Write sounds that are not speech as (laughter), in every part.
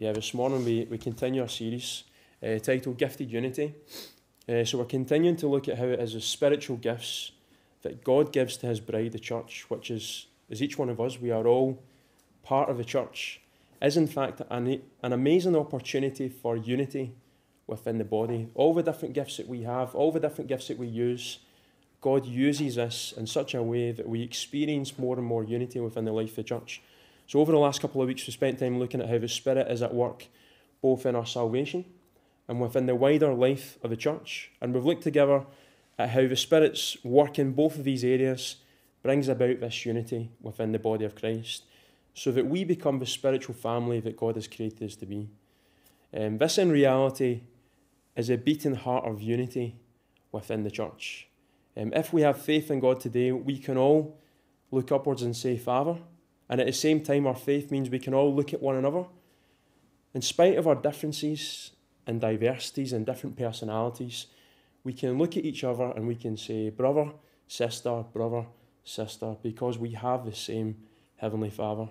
Yeah, this morning we, we continue our series uh, titled Gifted Unity. Uh, so we're continuing to look at how it is the spiritual gifts that God gives to his bride, the church, which is, is each one of us. We are all part of the church, is in fact an, an amazing opportunity for unity within the body. All the different gifts that we have, all the different gifts that we use, God uses us in such a way that we experience more and more unity within the life of the church. So, over the last couple of weeks, we spent time looking at how the Spirit is at work both in our salvation and within the wider life of the church. And we've looked together at how the Spirit's work in both of these areas brings about this unity within the body of Christ so that we become the spiritual family that God has created us to be. Um, this, in reality, is a beating heart of unity within the church. Um, if we have faith in God today, we can all look upwards and say, Father, and at the same time, our faith means we can all look at one another. In spite of our differences and diversities and different personalities, we can look at each other and we can say, brother, sister, brother, sister, because we have the same Heavenly Father.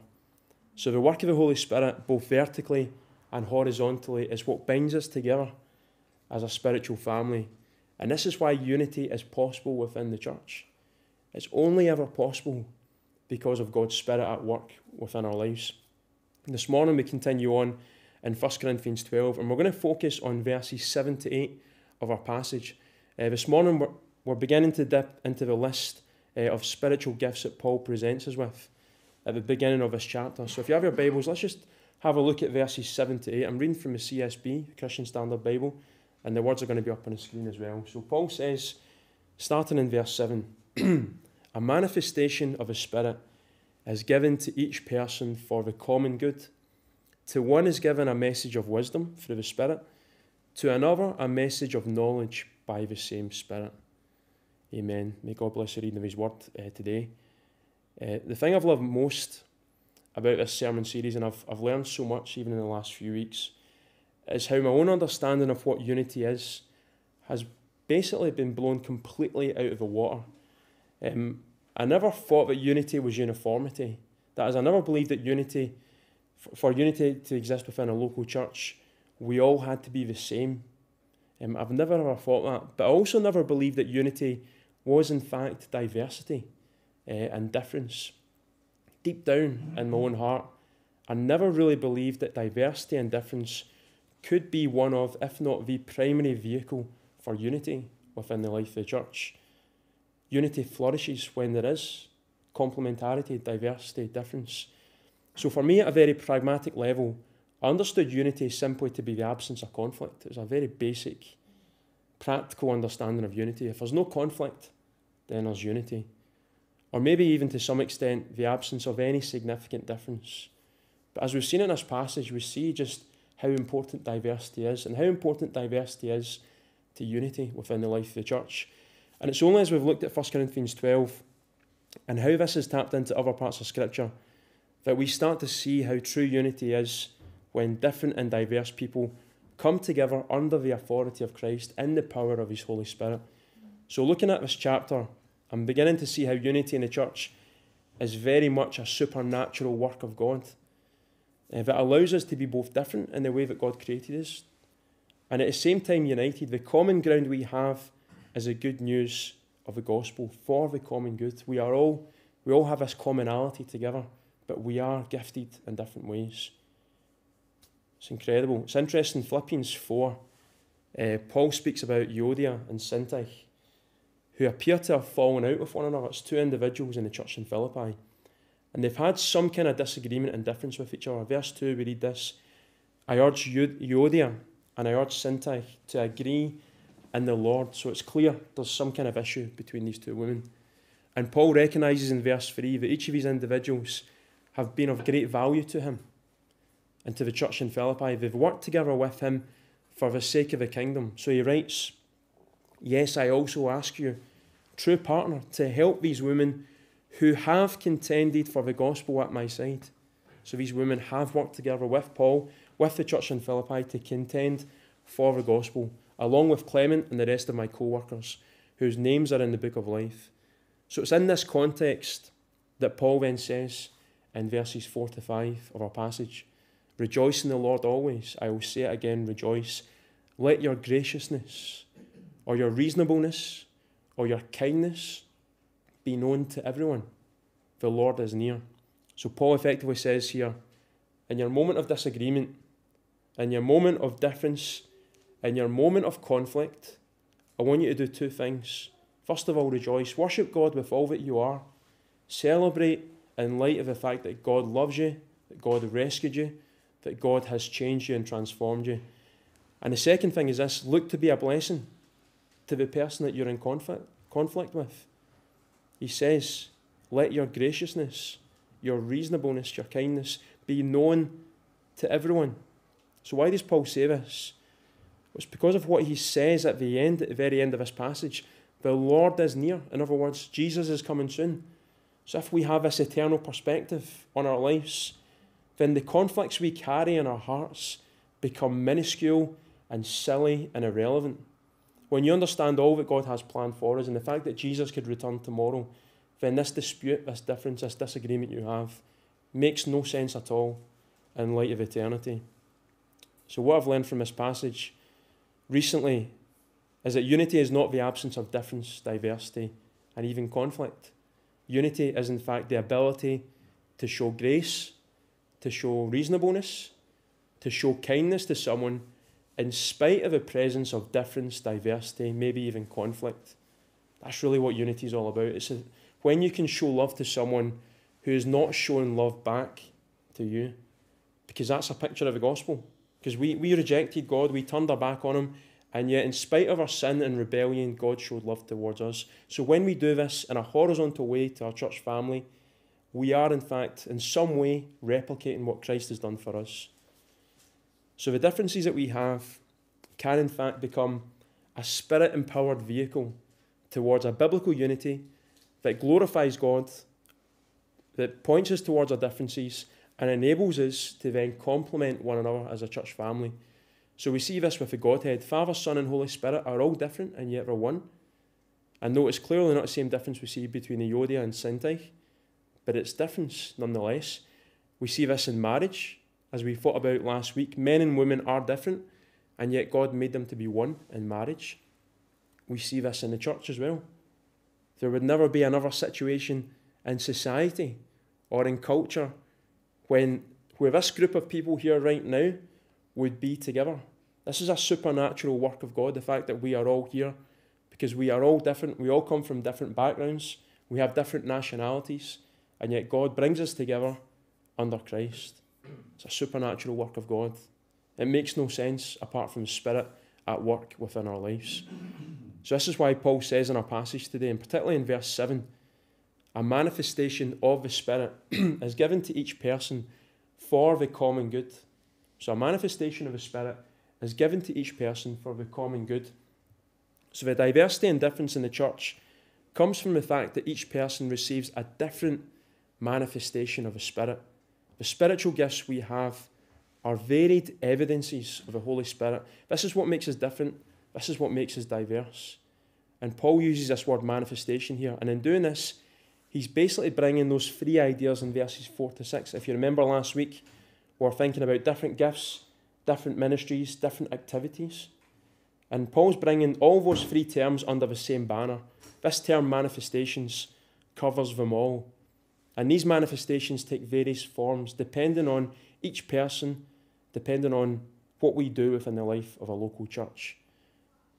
So the work of the Holy Spirit, both vertically and horizontally, is what binds us together as a spiritual family. And this is why unity is possible within the church. It's only ever possible because of God's Spirit at work within our lives. This morning we continue on in 1 Corinthians 12, and we're going to focus on verses 7 to 8 of our passage. Uh, this morning we're, we're beginning to dip into the list uh, of spiritual gifts that Paul presents us with at the beginning of this chapter. So if you have your Bibles, let's just have a look at verses 7 to 8. I'm reading from the CSB, Christian Standard Bible, and the words are going to be up on the screen as well. So Paul says, starting in verse 7, (clears throat) A manifestation of a Spirit is given to each person for the common good. To one is given a message of wisdom through the Spirit, to another, a message of knowledge by the same Spirit. Amen. May God bless the reading of His Word uh, today. Uh, the thing I've loved most about this sermon series, and I've, I've learned so much even in the last few weeks, is how my own understanding of what unity is has basically been blown completely out of the water. Um, I never thought that unity was uniformity. That is, I never believed that unity, for unity to exist within a local church, we all had to be the same. Um, I've never ever thought that. But I also never believed that unity was, in fact, diversity uh, and difference. Deep down in my own heart, I never really believed that diversity and difference could be one of, if not the primary vehicle for unity within the life of the church. Unity flourishes when there is complementarity, diversity, difference. So, for me, at a very pragmatic level, I understood unity simply to be the absence of conflict. It was a very basic, practical understanding of unity. If there's no conflict, then there's unity. Or maybe even to some extent, the absence of any significant difference. But as we've seen in this passage, we see just how important diversity is and how important diversity is to unity within the life of the church. And it's only as we've looked at 1 Corinthians 12 and how this is tapped into other parts of Scripture that we start to see how true unity is when different and diverse people come together under the authority of Christ in the power of His Holy Spirit. So, looking at this chapter, I'm beginning to see how unity in the church is very much a supernatural work of God uh, that allows us to be both different in the way that God created us and at the same time united. The common ground we have is the good news of the gospel for the common good. We are all we all have this commonality together, but we are gifted in different ways. It's incredible. It's interesting. Philippians 4, uh, Paul speaks about Euodia and Syntyche, who appear to have fallen out with one another. It's two individuals in the church in Philippi. And they've had some kind of disagreement and difference with each other. Verse 2, we read this I urge Euodia and I urge Syntyche to agree in the Lord. So it's clear there's some kind of issue between these two women. And Paul recognises in verse 3 that each of these individuals have been of great value to him and to the church in Philippi. They've worked together with him for the sake of the kingdom. So he writes, Yes, I also ask you, true partner, to help these women who have contended for the gospel at my side. So these women have worked together with Paul, with the church in Philippi, to contend for the gospel along with Clement and the rest of my co workers, whose names are in the book of life. So it's in this context that Paul then says in verses 4 to 5 of our passage Rejoice in the Lord always. I will say it again, rejoice. Let your graciousness or your reasonableness or your kindness be known to everyone. The Lord is near. So Paul effectively says here, in your moment of disagreement, in your moment of difference, in your moment of conflict, I want you to do two things. First of all, rejoice. Worship God with all that you are. Celebrate in light of the fact that God loves you, that God rescued you, that God has changed you and transformed you. And the second thing is this look to be a blessing to the person that you're in conflict, conflict with. He says, Let your graciousness, your reasonableness, your kindness be known to everyone. So, why does Paul say this? It's because of what he says at the end, at the very end of this passage. The Lord is near. In other words, Jesus is coming soon. So, if we have this eternal perspective on our lives, then the conflicts we carry in our hearts become minuscule and silly and irrelevant. When you understand all that God has planned for us and the fact that Jesus could return tomorrow, then this dispute, this difference, this disagreement you have makes no sense at all in light of eternity. So, what I've learned from this passage recently is that unity is not the absence of difference, diversity, and even conflict. Unity is, in fact, the ability to show grace to show reasonableness, to show kindness to someone in spite of the presence of difference, diversity, maybe even conflict. That's really what unity is all about. It's a, when you can show love to someone who is not showing love back to you, because that's a picture of the gospel. Because we, we rejected God, we turned our back on Him, and yet, in spite of our sin and rebellion, God showed love towards us. So, when we do this in a horizontal way to our church family, we are, in fact, in some way replicating what Christ has done for us. So the differences that we have can, in fact, become a spirit empowered vehicle towards a biblical unity that glorifies God, that points us towards our differences, and enables us to then complement one another as a church family. So we see this with the Godhead. Father, Son, and Holy Spirit are all different, and yet they're one. And notice clearly not the same difference we see between the Euodia and Syntyche but it's difference nonetheless. We see this in marriage, as we thought about last week. Men and women are different, and yet God made them to be one in marriage. We see this in the church as well. There would never be another situation in society or in culture when where this group of people here right now would be together. This is a supernatural work of God, the fact that we are all here because we are all different. We all come from different backgrounds. We have different nationalities and yet God brings us together under Christ. It's a supernatural work of God. It makes no sense apart from the Spirit at work within our lives. So, this is why Paul says in our passage today, and particularly in verse 7, a manifestation of the Spirit (clears throat) is given to each person for the common good. So, a manifestation of the Spirit is given to each person for the common good. So, the diversity and difference in the church comes from the fact that each person receives a different manifestation of the Spirit. The spiritual gifts we have are varied evidences of the Holy Spirit. This is what makes us different. This is what makes us diverse. And Paul uses this word manifestation here. And in doing this, he's basically bringing those three ideas in verses 4 to 6. If you remember last week, we're thinking about different gifts, different ministries, different activities. And Paul's bringing all those three terms under the same banner. This term manifestations covers them all. And these manifestations take various forms depending on each person, depending on what we do within the life of a local church.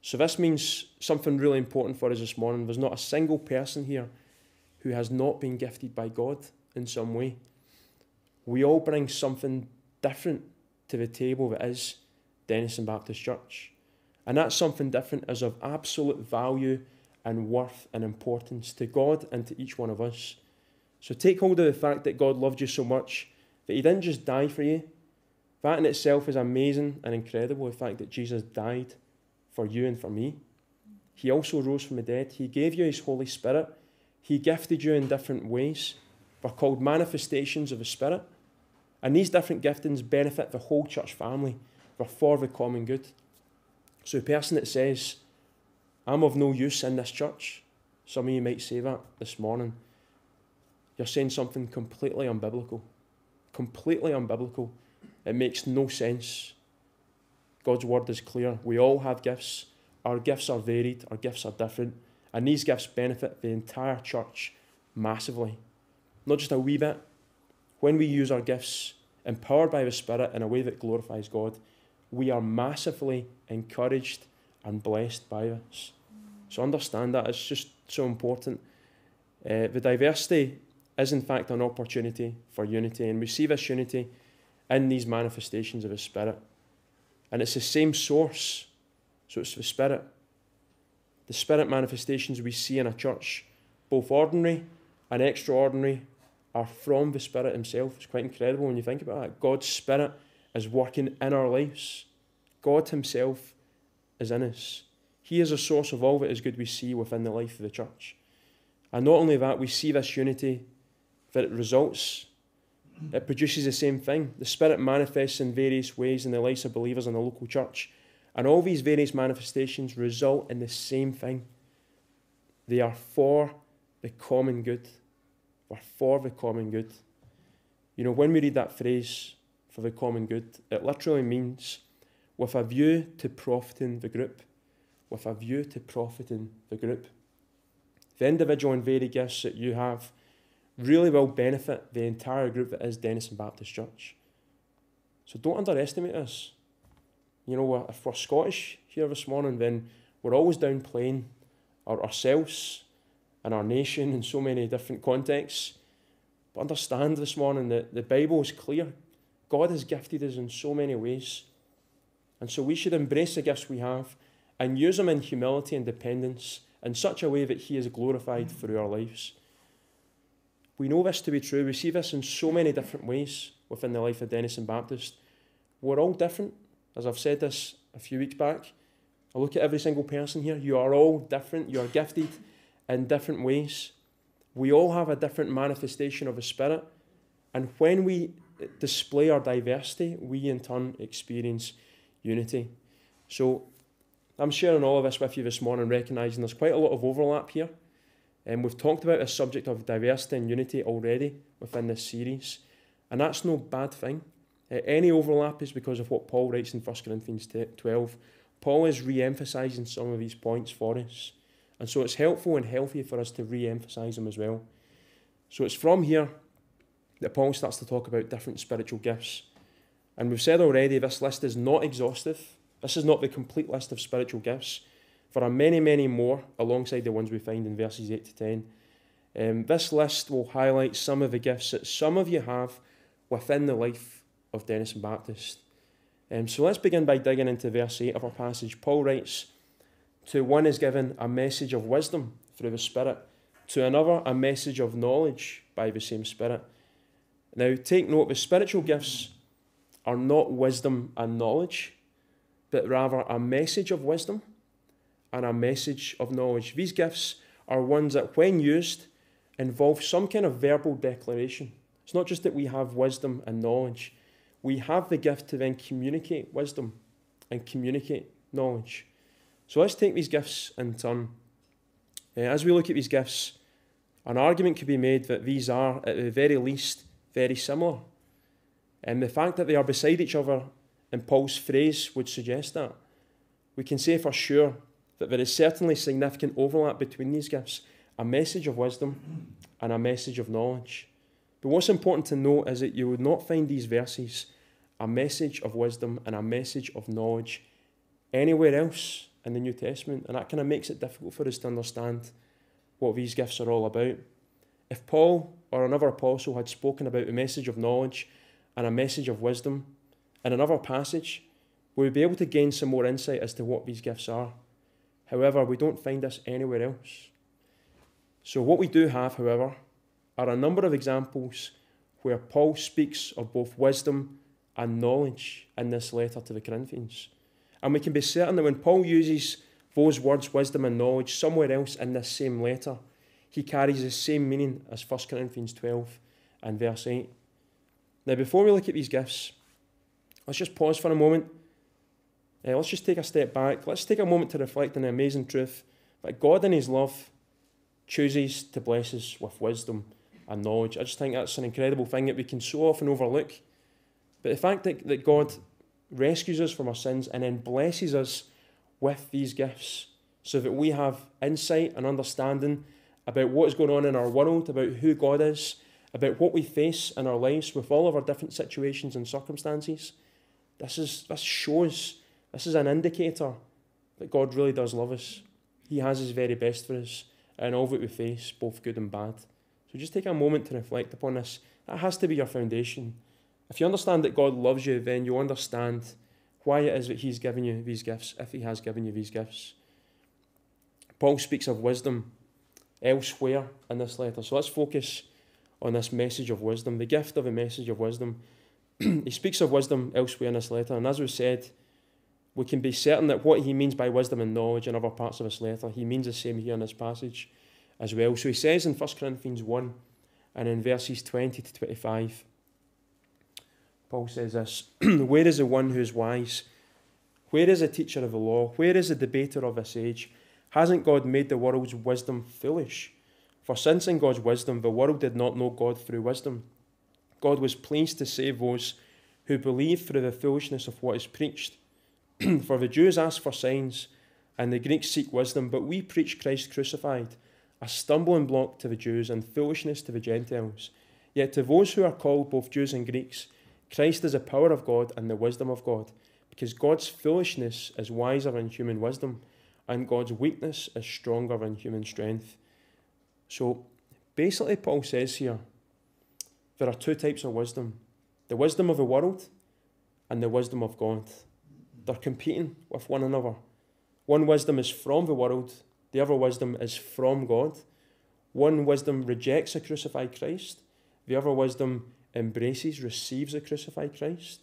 So, this means something really important for us this morning. There's not a single person here who has not been gifted by God in some way. We all bring something different to the table that is Dennistoun Baptist Church. And that something different is of absolute value and worth and importance to God and to each one of us. So take hold of the fact that God loved you so much that He didn't just die for you. That in itself is amazing and incredible, the fact that Jesus died for you and for me. He also rose from the dead. He gave you His Holy Spirit. He gifted you in different ways. They're called manifestations of the Spirit. And these different giftings benefit the whole church family. They're for the common good. So a person that says, I'm of no use in this church, some of you might say that this morning you're saying something completely unbiblical. Completely unbiblical. It makes no sense. God's word is clear. We all have gifts. Our gifts are varied, our gifts are different, and these gifts benefit the entire church massively. Not just a wee bit. When we use our gifts, empowered by the Spirit in a way that glorifies God, we are massively encouraged and blessed by this. So understand that. It's just so important. Uh, the diversity is, in fact, an opportunity for unity, and we see this unity in these manifestations of the Spirit. And it's the same source. So it's the Spirit. The Spirit manifestations we see in a church, both ordinary and extraordinary, are from the Spirit Himself. It's quite incredible when you think about that. God's Spirit is working in our lives, God Himself is in us. He is a source of all that is good we see within the life of the church. And not only that, we see this unity that it results, it produces the same thing. The Spirit manifests in various ways in the lives of believers in the local church. And all these various manifestations result in the same thing. They are for the common good. We're for the common good. You know, when we read that phrase, for the common good, it literally means with a view to profiting the group. With a view to profiting the group. The individual and varied gifts that you have really will benefit the entire group that is Dennistoun Baptist Church. So don't underestimate us. You know, if we're Scottish here this morning, then we're always downplaying our, ourselves and our nation in so many different contexts. But understand this morning that the Bible is clear. God has gifted us in so many ways. And so we should embrace the gifts we have and use them in humility and dependence in such a way that He is glorified through our lives. We know this to be true. We see this in so many different ways within the life of Dennistoun Baptist. We're all different. As I've said this a few weeks back, I look at every single person here. You are all different. You are gifted in different ways. We all have a different manifestation of a Spirit. And when we display our diversity, we in turn experience unity. So I'm sharing all of this with you this morning, recognising there's quite a lot of overlap here. And we've talked about the subject of diversity and unity already within this series, and that's no bad thing. Any overlap is because of what Paul writes in 1 Corinthians 12. Paul is re emphasising some of these points for us. And so it's helpful and healthy for us to re emphasise them as well. So it's from here that Paul starts to talk about different spiritual gifts. And we've said already this list is not exhaustive. This is not the complete list of spiritual gifts. There are many, many more alongside the ones we find in verses 8 to 10. Um, this list will highlight some of the gifts that some of you have within the life of Dennistoun Baptist. Um, so let's begin by digging into verse 8 of our passage. Paul writes, To one is given a message of wisdom through the Spirit, to another a message of knowledge by the same Spirit. Now, take note, the spiritual gifts are not wisdom and knowledge, but rather a message of wisdom and a message of knowledge. These gifts are ones that, when used, involve some kind of verbal declaration. It's not just that we have wisdom and knowledge, we have the gift to then communicate wisdom and communicate knowledge. So let's take these gifts in turn. Uh, as we look at these gifts, an argument could be made that these are, at the very least, very similar. And the fact that they are beside each other in Paul's phrase would suggest that. We can say for sure that there is certainly significant overlap between these gifts a message of wisdom and a message of knowledge. But what's important to note is that you would not find these verses, a message of wisdom and a message of knowledge, anywhere else in the New Testament. And that kind of makes it difficult for us to understand what these gifts are all about. If Paul or another apostle had spoken about a message of knowledge and a message of wisdom in another passage, we would be able to gain some more insight as to what these gifts are. However, we don't find this anywhere else. So, what we do have, however, are a number of examples where Paul speaks of both wisdom and knowledge in this letter to the Corinthians. And we can be certain that when Paul uses those words, wisdom and knowledge, somewhere else in this same letter, he carries the same meaning as 1 Corinthians 12 and verse 8. Now, before we look at these gifts, let's just pause for a moment. Uh, let's just take a step back. Let's take a moment to reflect on the amazing truth that God, in His love, chooses to bless us with wisdom and knowledge. I just think that's an incredible thing that we can so often overlook. But the fact that, that God rescues us from our sins and then blesses us with these gifts so that we have insight and understanding about what is going on in our world, about who God is, about what we face in our lives with all of our different situations and circumstances. This is this shows, this is an indicator that God really does love us. He has his very best for us in all that we face, both good and bad. So just take a moment to reflect upon this. That has to be your foundation. If you understand that God loves you, then you understand why it is that He's given you these gifts, if He has given you these gifts. Paul speaks of wisdom elsewhere in this letter. So let's focus on this message of wisdom, the gift of a message of wisdom. (clears throat) he speaks of wisdom elsewhere in this letter, and as we said, we can be certain that what he means by wisdom and knowledge in other parts of this letter, he means the same here in this passage as well. So he says in 1 Corinthians 1 and in verses 20 to 25, Paul says this (clears throat) Where is the one who is wise? Where is the teacher of the law? Where is the debater of this age? Hasn't God made the world's wisdom foolish? For since in God's wisdom the world did not know God through wisdom, God was pleased to save those who believe through the foolishness of what is preached. (clears throat) for the Jews ask for signs, and the Greeks seek wisdom, but we preach Christ crucified, a stumbling block to the Jews and foolishness to the Gentiles. Yet to those who are called both Jews and Greeks, Christ is the power of God and the wisdom of God, because God's foolishness is wiser than human wisdom, and God's weakness is stronger than human strength. So basically, Paul says here there are two types of wisdom the wisdom of the world and the wisdom of God. They're competing with one another. One wisdom is from the world, the other wisdom is from God. One wisdom rejects a crucified Christ, the other wisdom embraces, receives a crucified Christ.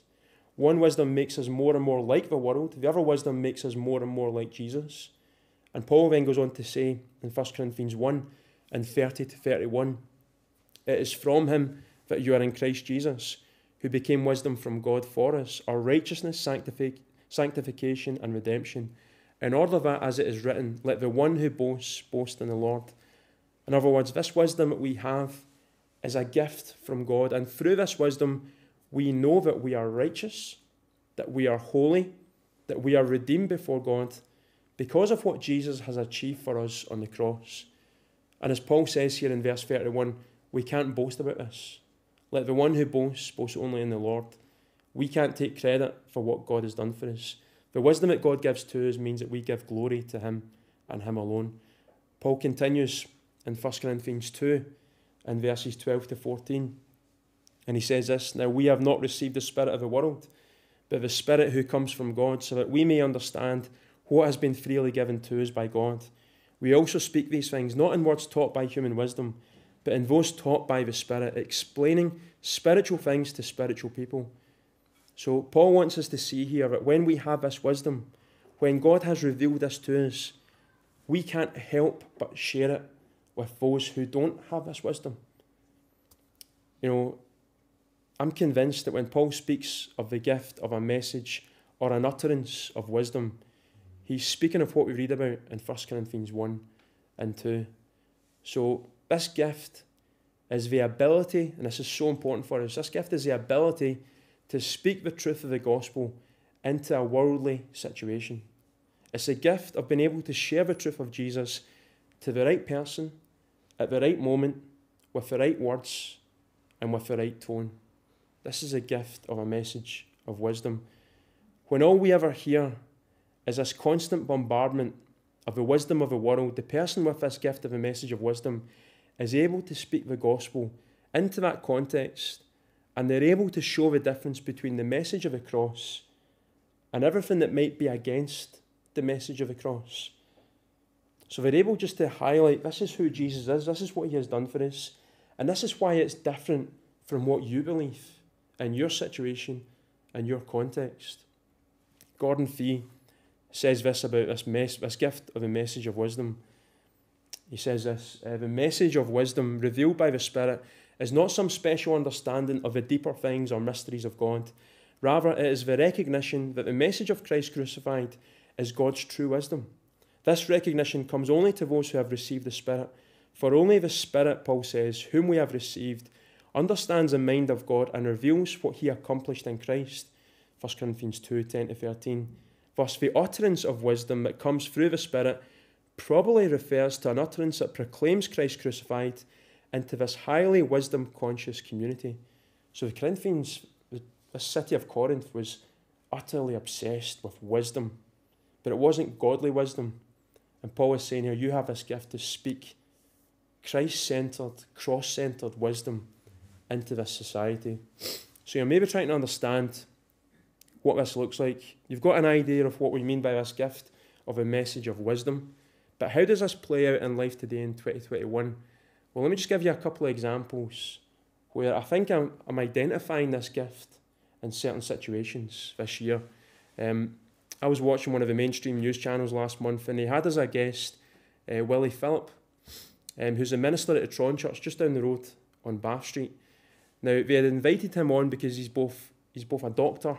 One wisdom makes us more and more like the world, the other wisdom makes us more and more like Jesus. And Paul then goes on to say in 1 Corinthians 1 and 30 to 31 It is from him that you are in Christ Jesus, who became wisdom from God for us, our righteousness, sanctific- sanctification, and redemption, in order that, as it is written, let the one who boasts boast in the Lord. In other words, this wisdom that we have is a gift from God, and through this wisdom, we know that we are righteous, that we are holy, that we are redeemed before God because of what Jesus has achieved for us on the cross. And as Paul says here in verse 31, we can't boast about this. Let the one who boasts boast only in the Lord. We can't take credit for what God has done for us. The wisdom that God gives to us means that we give glory to Him and Him alone. Paul continues in 1 Corinthians 2 in verses 12 to 14. And he says this Now we have not received the Spirit of the world, but the Spirit who comes from God, so that we may understand what has been freely given to us by God. We also speak these things not in words taught by human wisdom, but in those taught by the Spirit, explaining spiritual things to spiritual people. So, Paul wants us to see here that when we have this wisdom, when God has revealed this to us, we can't help but share it with those who don't have this wisdom. You know, I'm convinced that when Paul speaks of the gift of a message or an utterance of wisdom, he's speaking of what we read about in 1 Corinthians 1 and 2. So, this gift is the ability, and this is so important for us, this gift is the ability to speak the truth of the gospel into a worldly situation. It's a gift of being able to share the truth of Jesus to the right person at the right moment with the right words and with the right tone. This is a gift of a message of wisdom. When all we ever hear is this constant bombardment of the wisdom of the world, the person with this gift of a message of wisdom is able to speak the gospel into that context and they're able to show the difference between the message of the cross and everything that might be against the message of the cross. So they're able just to highlight this is who Jesus is, this is what he has done for us, and this is why it's different from what you believe in your situation and your context. Gordon Fee says this about this, mess, this gift of the message of wisdom. He says this uh, The message of wisdom revealed by the Spirit is not some special understanding of the deeper things or mysteries of God. Rather, it is the recognition that the message of Christ crucified is God's true wisdom. This recognition comes only to those who have received the Spirit. For only the Spirit, Paul says, whom we have received, understands the mind of God and reveals what he accomplished in Christ. 1 Corinthians 2 10 to 13. Thus, the utterance of wisdom that comes through the Spirit probably refers to an utterance that proclaims Christ crucified into this highly wisdom conscious community. So the Corinthians, the city of Corinth, was utterly obsessed with wisdom, but it wasn't godly wisdom. And Paul is saying here, you have this gift to speak Christ centered, cross centered wisdom into this society. So you're maybe trying to understand what this looks like. You've got an idea of what we mean by this gift of a message of wisdom. But how does this play out in life today in 2021? Well, let me just give you a couple of examples where I think I'm, I'm identifying this gift in certain situations this year. Um, I was watching one of the mainstream news channels last month, and they had as a guest uh, Willie Philip, um, who's a minister at the Tron Church just down the road on Bath Street. Now they had invited him on because he's both he's both a doctor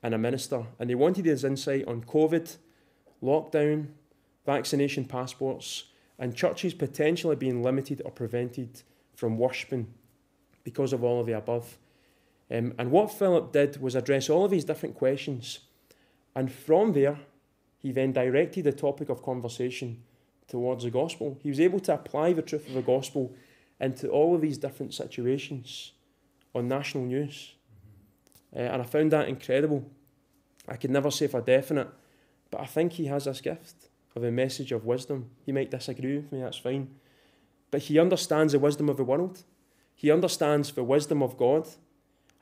and a minister, and they wanted his insight on COVID, lockdown, vaccination passports, and churches potentially being limited or prevented from worshipping because of all of the above. Um, and what Philip did was address all of these different questions, and from there, he then directed the topic of conversation towards the gospel. He was able to apply the truth of the gospel into all of these different situations on national news. Uh, and I found that incredible. I could never say for definite, but I think he has this gift of a message of wisdom. He might disagree with me, that's fine. But he understands the wisdom of the world. He understands the wisdom of God.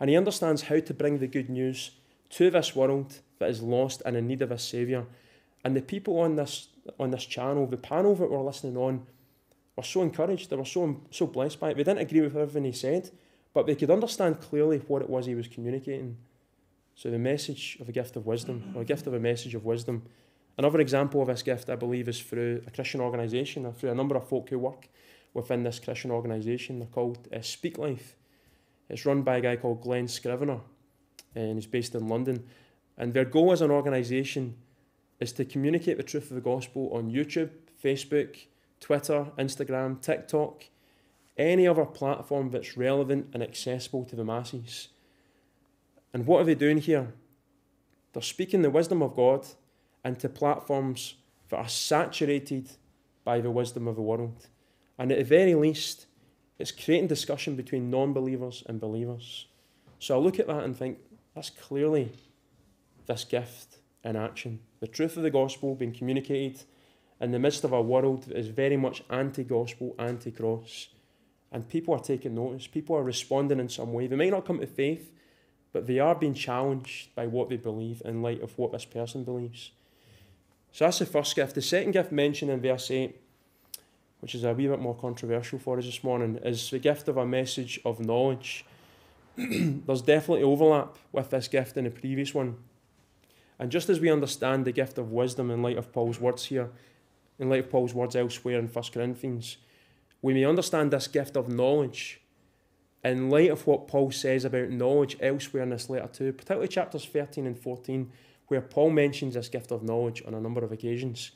And he understands how to bring the good news to this world that is lost and in need of a Saviour. And the people on this on this channel, the panel that were listening on, were so encouraged. They were so so blessed by it. They didn't agree with everything he said, but they could understand clearly what it was he was communicating. So the message of a gift of wisdom, or a gift of a message of wisdom. Another example of this gift, I believe, is through a Christian organisation, or through a number of folk who work within this Christian organisation. They're called uh, Speak Life. It's run by a guy called Glen Scrivener, and he's based in London. And their goal as an organisation is to communicate the truth of the gospel on YouTube, Facebook, Twitter, Instagram, TikTok, any other platform that's relevant and accessible to the masses. And what are they doing here? They're speaking the wisdom of God into platforms that are saturated by the wisdom of the world. And at the very least, it's creating discussion between non believers and believers. So I look at that and think, that's clearly this gift in action. The truth of the gospel being communicated in the midst of a world that is very much anti gospel, anti cross. And people are taking notice, people are responding in some way. They may not come to faith, but they are being challenged by what they believe in light of what this person believes. So that's the first gift. The second gift mentioned in verse 8, which is a wee bit more controversial for us this morning, is the gift of a message of knowledge. (clears throat) There's definitely overlap with this gift in the previous one. And just as we understand the gift of wisdom in light of Paul's words here, in light of Paul's words elsewhere in 1 Corinthians, we may understand this gift of knowledge in light of what Paul says about knowledge elsewhere in this letter too, particularly chapters 13 and 14, where Paul mentions this gift of knowledge on a number of occasions.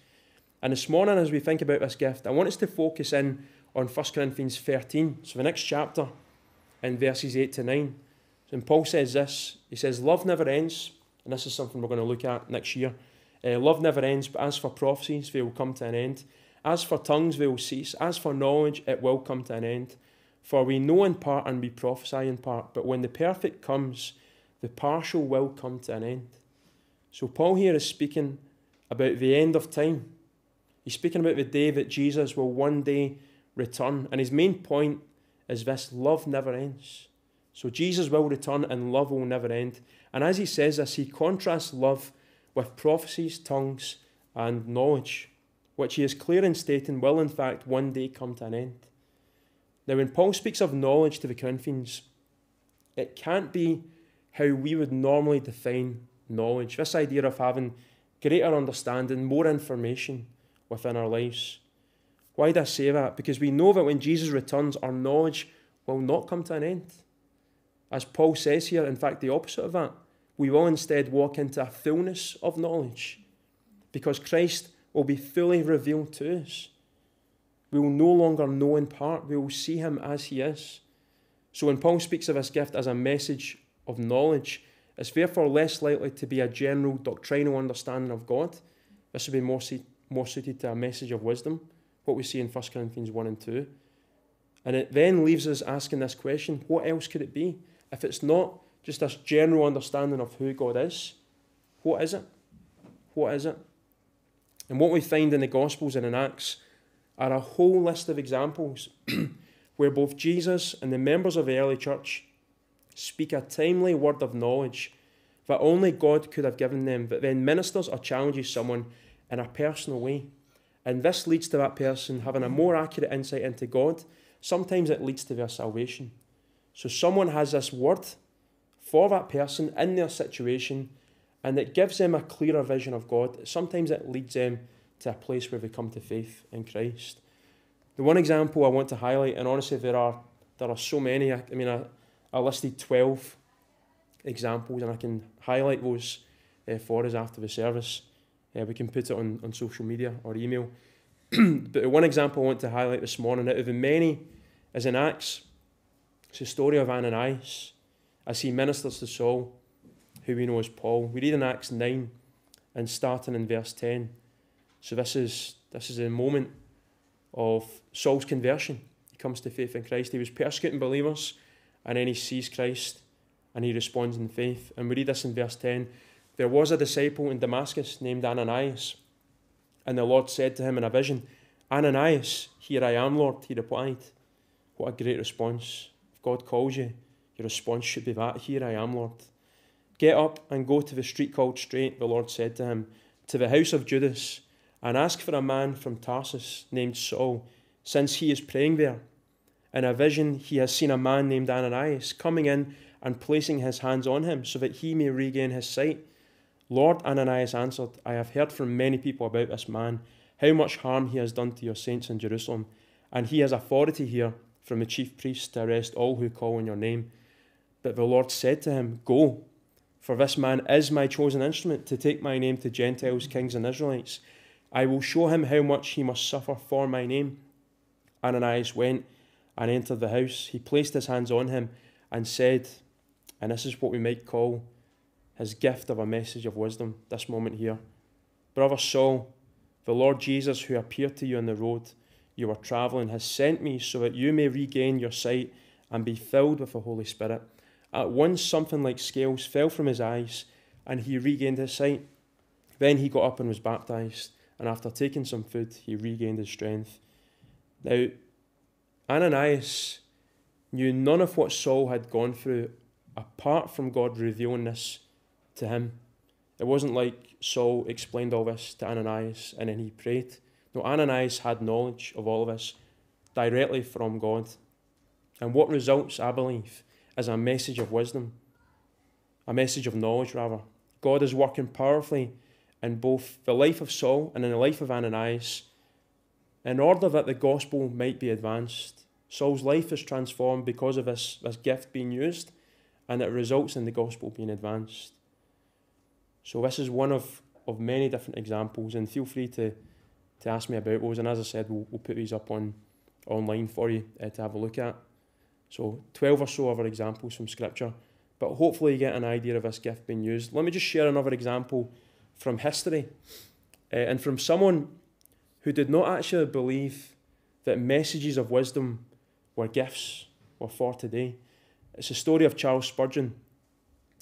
And this morning, as we think about this gift, I want us to focus in on 1 Corinthians 13, so the next chapter, in verses 8 to 9. And Paul says this He says, Love never ends, and this is something we're going to look at next year. Uh, love never ends, but as for prophecies, they will come to an end. As for tongues, they will cease. As for knowledge, it will come to an end. For we know in part and we prophesy in part, but when the perfect comes, the partial will come to an end. So Paul here is speaking about the end of time. He's speaking about the day that Jesus will one day return. And his main point is this love never ends. So Jesus will return and love will never end. And as he says this, he contrasts love with prophecies, tongues, and knowledge, which he is clear in stating will in fact one day come to an end. Now, when Paul speaks of knowledge to the Corinthians, it can't be how we would normally define knowledge. This idea of having greater understanding, more information within our lives. Why do I say that? Because we know that when Jesus returns, our knowledge will not come to an end. As Paul says here, in fact, the opposite of that. We will instead walk into a fullness of knowledge because Christ will be fully revealed to us. We will no longer know in part, we will see him as he is. So when Paul speaks of this gift as a message of knowledge, it's therefore less likely to be a general doctrinal understanding of God. This would be more, more suited to a message of wisdom, what we see in 1 Corinthians 1 and 2. And it then leaves us asking this question what else could it be? If it's not just this general understanding of who God is, what is it? What is it? And what we find in the Gospels and in Acts are a whole list of examples (clears throat) where both Jesus and the members of the early church speak a timely word of knowledge that only God could have given them, that then ministers or challenges someone in a personal way. And this leads to that person having a more accurate insight into God. Sometimes it leads to their salvation. So someone has this word for that person in their situation, and it gives them a clearer vision of God. Sometimes it leads them to a place where they come to faith in Christ. The one example I want to highlight, and honestly, there are there are so many. I, I mean, I, I listed twelve examples, and I can highlight those uh, for us after the service. Uh, we can put it on, on social media or email. (clears throat) but one example I want to highlight this morning, out of the many, is in Acts. It's the story of Ananias as he ministers to Saul, who we know as Paul. We read in Acts 9 and starting in verse 10. So this is this is a moment of Saul's conversion. He comes to faith in Christ. He was persecuting believers, and then he sees Christ and he responds in faith. And we read this in verse 10 There was a disciple in Damascus named Ananias, and the Lord said to him in a vision, Ananias, here I am, Lord, he replied. What a great response. If God calls you, your response should be that, Here I am, Lord. Get up and go to the street called Straight, the Lord said to him, to the house of Judas, and ask for a man from Tarsus named Saul, since he is praying there. In a vision, he has seen a man named Ananias coming in and placing his hands on him so that he may regain his sight. Lord Ananias answered, I have heard from many people about this man, how much harm he has done to your saints in Jerusalem, and he has authority here from the chief priests to arrest all who call on your name. But the Lord said to him, Go, for this man is my chosen instrument to take my name to Gentiles, kings, and Israelites. I will show him how much he must suffer for my name. Ananias went and entered the house. He placed his hands on him and said, and this is what we might call his gift of a message of wisdom, this moment here. Brother Saul, the Lord Jesus, who appeared to you on the road you were travelling, has sent me so that you may regain your sight and be filled with the Holy Spirit. At once, something like scales fell from his eyes, and he regained his sight. Then he got up and was baptized, and after taking some food, he regained his strength. Now, Ananias knew none of what Saul had gone through apart from God revealing this to him. It wasn't like Saul explained all this to Ananias and then he prayed. No, Ananias had knowledge of all of this directly from God. And what results, I believe, is a message of wisdom, a message of knowledge, rather. God is working powerfully in both the life of Saul and in the life of Ananias in order that the gospel might be advanced. Saul's life is transformed because of this, this gift being used, and it results in the gospel being advanced. So this is one of, of many different examples, and feel free to, to ask me about those. And as I said, we'll, we'll put these up on online for you uh, to have a look at. So 12 or so other examples from Scripture, but hopefully you get an idea of this gift being used. Let me just share another example from history uh, and from someone who did not actually believe that messages of wisdom were gifts, were for today. It's a story of Charles Spurgeon,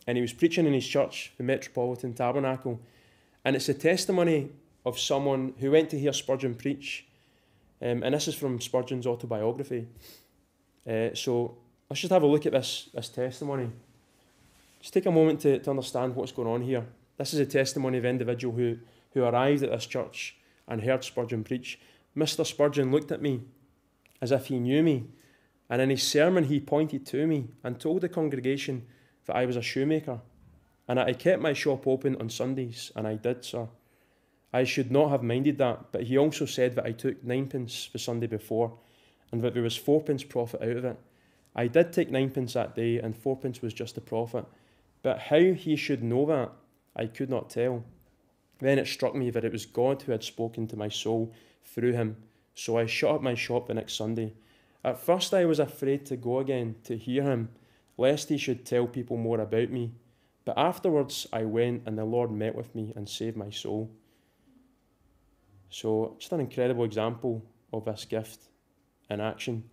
and he was preaching in his church, the Metropolitan Tabernacle, and it's a testimony of someone who went to hear Spurgeon preach. Um, and this is from Spurgeon's autobiography. Uh, so let's just have a look at this, this testimony. Just take a moment to, to understand what's going on here. This is a testimony of an individual who, who arrived at this church and heard Spurgeon preach. Mr. Spurgeon looked at me as if he knew me and in his sermon, he pointed to me and told the congregation that I was a shoemaker and that I kept my shop open on Sundays, and I did, sir. I should not have minded that, but he also said that I took ninepence the Sunday before and that there was fourpence profit out of it. I did take ninepence that day, and fourpence was just the profit. But how he should know that, I could not tell. Then it struck me that it was God who had spoken to my soul through him. So I shut up my shop the next Sunday At first I was afraid to go again to hear him, lest he should tell people more about me. But afterwards I went, and the Lord met with me and saved my soul. So, just an incredible example of this gift in action.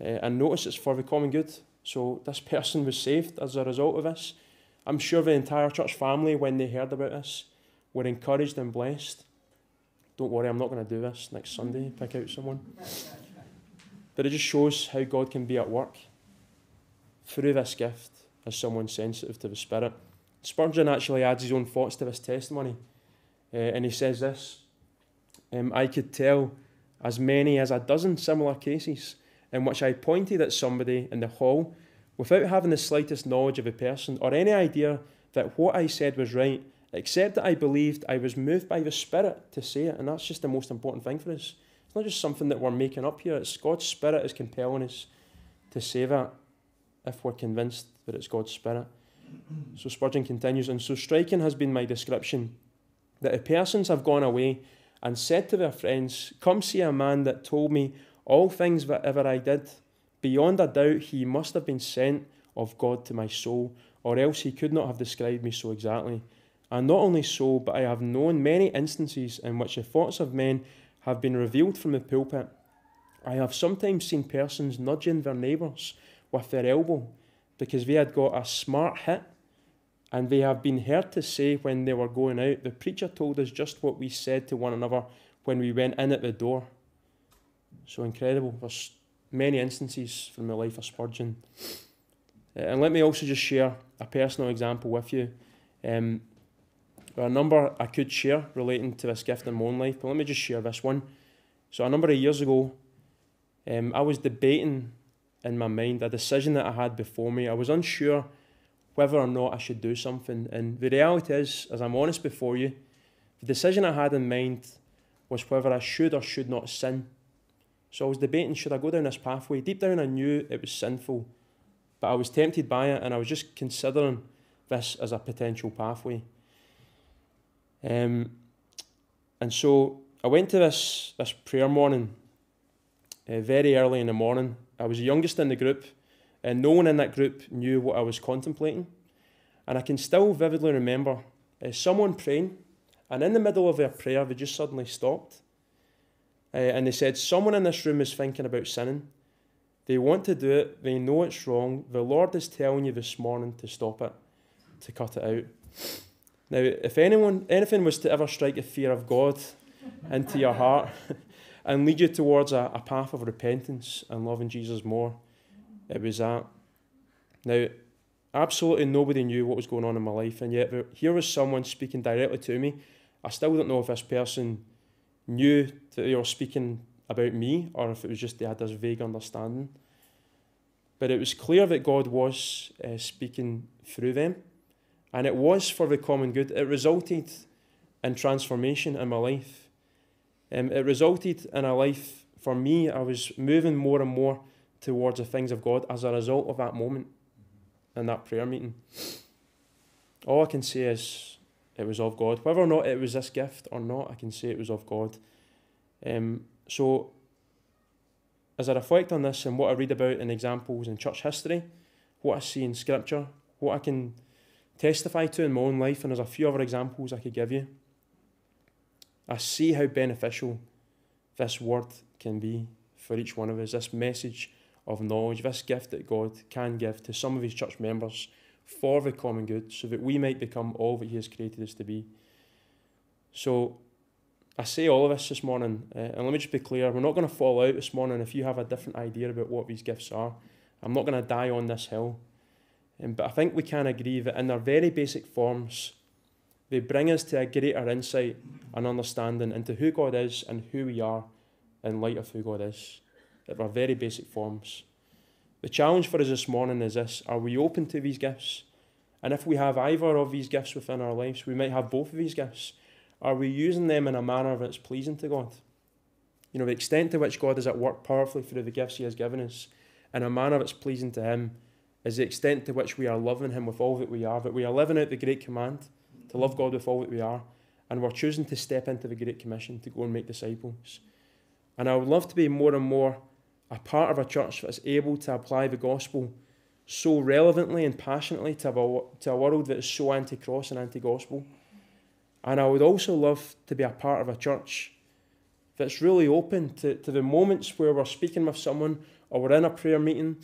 Uh, and notice it's for the common good. So, this (laughs) person was saved as a result of this. I'm sure the entire church family, when they heard about this, were encouraged and blessed. Don't worry, I'm not going to do this next Sunday, pick out someone. But it just shows how God can be at work through this gift as someone sensitive to the Spirit. Spurgeon actually adds his own thoughts to this testimony, uh, and he says this um, I could tell as many as a dozen similar cases in which I pointed at somebody in the hall without having the slightest knowledge of a person or any idea that what I said was right, except that I believed I was moved by the Spirit to say it. And that's just the most important thing for us. It's not just something that we're making up here, it's God's Spirit is compelling us to say that if we're convinced that it's God's Spirit. So Spurgeon continues, and so striking has been my description that if persons have gone away and said to their friends, Come see a man that told me all things that ever I did. Beyond a doubt, he must have been sent of God to my soul, or else he could not have described me so exactly. And not only so, but I have known many instances in which the thoughts of men have been revealed from the pulpit. I have sometimes seen persons nudging their neighbours with their elbow because they had got a smart hit and they have been heard to say when they were going out, The preacher told us just what we said to one another when we went in at the door. So incredible. There's many instances from the life of Spurgeon. Uh, and let me also just share a personal example with you. Um, there are a number I could share relating to this gift in my own life, but let me just share this one. So, a number of years ago, um, I was debating in my mind a decision that I had before me. I was unsure whether or not I should do something. And the reality is, as I'm honest before you, the decision I had in mind was whether I should or should not sin. So I was debating should I go down this pathway? Deep down, I knew it was sinful, but I was tempted by it and I was just considering this as a potential pathway. Um, and so I went to this, this prayer morning uh, very early in the morning. I was the youngest in the group and no one in that group knew what I was contemplating. And I can still vividly remember uh, someone praying, and in the middle of their prayer, they just suddenly stopped. Uh, and they said, Someone in this room is thinking about sinning. They want to do it, they know it's wrong. The Lord is telling you this morning to stop it, to cut it out. Now, if anyone, anything was to ever strike a fear of God into your heart (laughs) and lead you towards a, a path of repentance and loving Jesus more, it was that. Now, absolutely nobody knew what was going on in my life, and yet here was someone speaking directly to me. I still don't know if this person knew that they were speaking about me or if it was just they had this vague understanding. But it was clear that God was uh, speaking through them, and it was for the common good. It resulted in transformation in my life. Um, it resulted in a life for me, I was moving more and more towards the things of God as a result of that moment in that prayer meeting. All I can say is it was of God. Whether or not it was this gift or not, I can say it was of God. Um, so, as I reflect on this and what I read about in examples in church history, what I see in Scripture, what I can testify to in my own life, and there's a few other examples I could give you, I see how beneficial this word can be for each one of us, this message of knowledge, this gift that God can give to some of his church members for the common good, so that we might become all that he has created us to be. So I say all of this this morning, uh, and let me just be clear we're not going to fall out this morning if you have a different idea about what these gifts are. I'm not going to die on this hill. Um, but I think we can agree that in their very basic forms, they bring us to a greater insight and understanding into who God is and who we are in light of who God is at our very basic forms. The challenge for us this morning is this are we open to these gifts? And if we have either of these gifts within our lives, we might have both of these gifts. Are we using them in a manner that's pleasing to God? You know, the extent to which God is at work powerfully through the gifts He has given us in a manner that's pleasing to Him is the extent to which we are loving Him with all that we are, that we are living out the great command to love God with all that we are, and we're choosing to step into the Great Commission to go and make disciples. And I would love to be more and more a part of a church that's able to apply the gospel so relevantly and passionately to a, to a world that is so anti cross and anti gospel. And I would also love to be a part of a church that's really open to, to the moments where we're speaking with someone or we're in a prayer meeting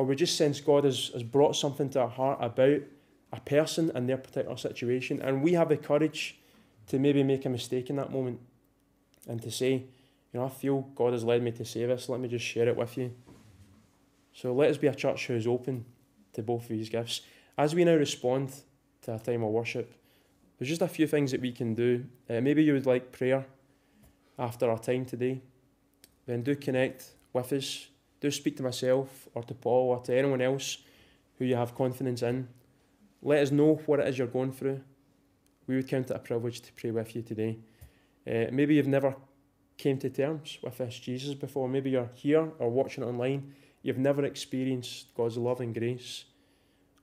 or we just sense God has, has brought something to our heart about a person and their particular situation. And we have the courage to maybe make a mistake in that moment and to say, you know, I feel God has led me to say this, let me just share it with you. So let us be a church who is open to both of these gifts. As we now respond to a time of worship, there's just a few things that we can do. Uh, maybe you would like prayer after our time today. Then do connect with us. Do speak to myself or to Paul or to anyone else who you have confidence in. Let us know what it is you're going through. We would count it a privilege to pray with you today. Uh, maybe you've never came to terms with this Jesus before. Maybe you're here or watching online. You've never experienced God's love and grace.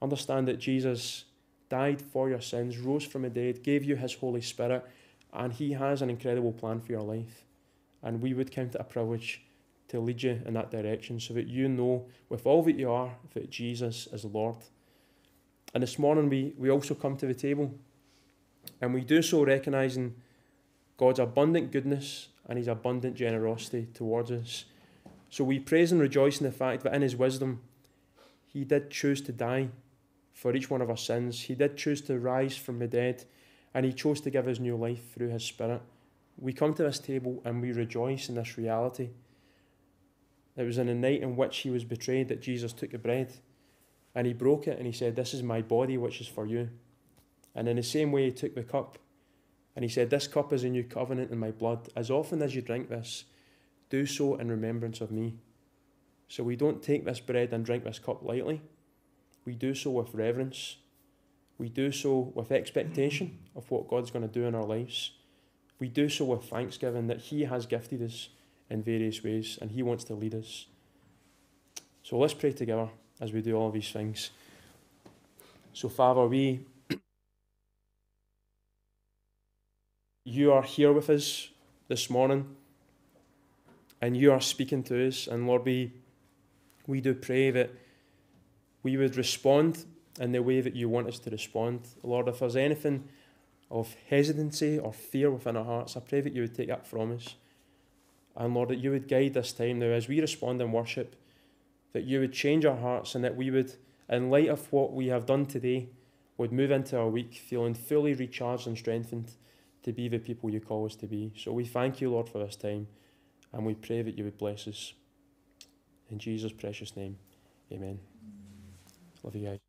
Understand that Jesus died for your sins, rose from the dead, gave you his Holy Spirit, and he has an incredible plan for your life. And we would count it a privilege to lead you in that direction so that you know with all that you are that Jesus is Lord. And this morning we, we also come to the table and we do so recognizing God's abundant goodness and his abundant generosity towards us. So we praise and rejoice in the fact that in his wisdom, he did choose to die for each one of our sins. He did choose to rise from the dead, and he chose to give us new life through his Spirit. We come to this table and we rejoice in this reality. It was in the night in which he was betrayed that Jesus took the bread and he broke it and he said, This is my body, which is for you. And in the same way, he took the cup and he said, This cup is a new covenant in my blood. As often as you drink this, do so in remembrance of me. So we don't take this bread and drink this cup lightly. We do so with reverence. We do so with expectation of what God's going to do in our lives. We do so with thanksgiving that He has gifted us in various ways and He wants to lead us. So let's pray together as we do all these things. So, Father, we (clears throat) you are here with us this morning and you are speaking to us. And Lord, we, we do pray that we would respond in the way that you want us to respond. Lord, if there's anything of hesitancy or fear within our hearts, I pray that you would take that from us. And Lord, that you would guide this time now as we respond in worship, that you would change our hearts and that we would, in light of what we have done today, would move into our week feeling fully recharged and strengthened to be the people you call us to be. So we thank you, Lord, for this time, and we pray that you would bless us. In Jesus' precious name, amen. Love you guys.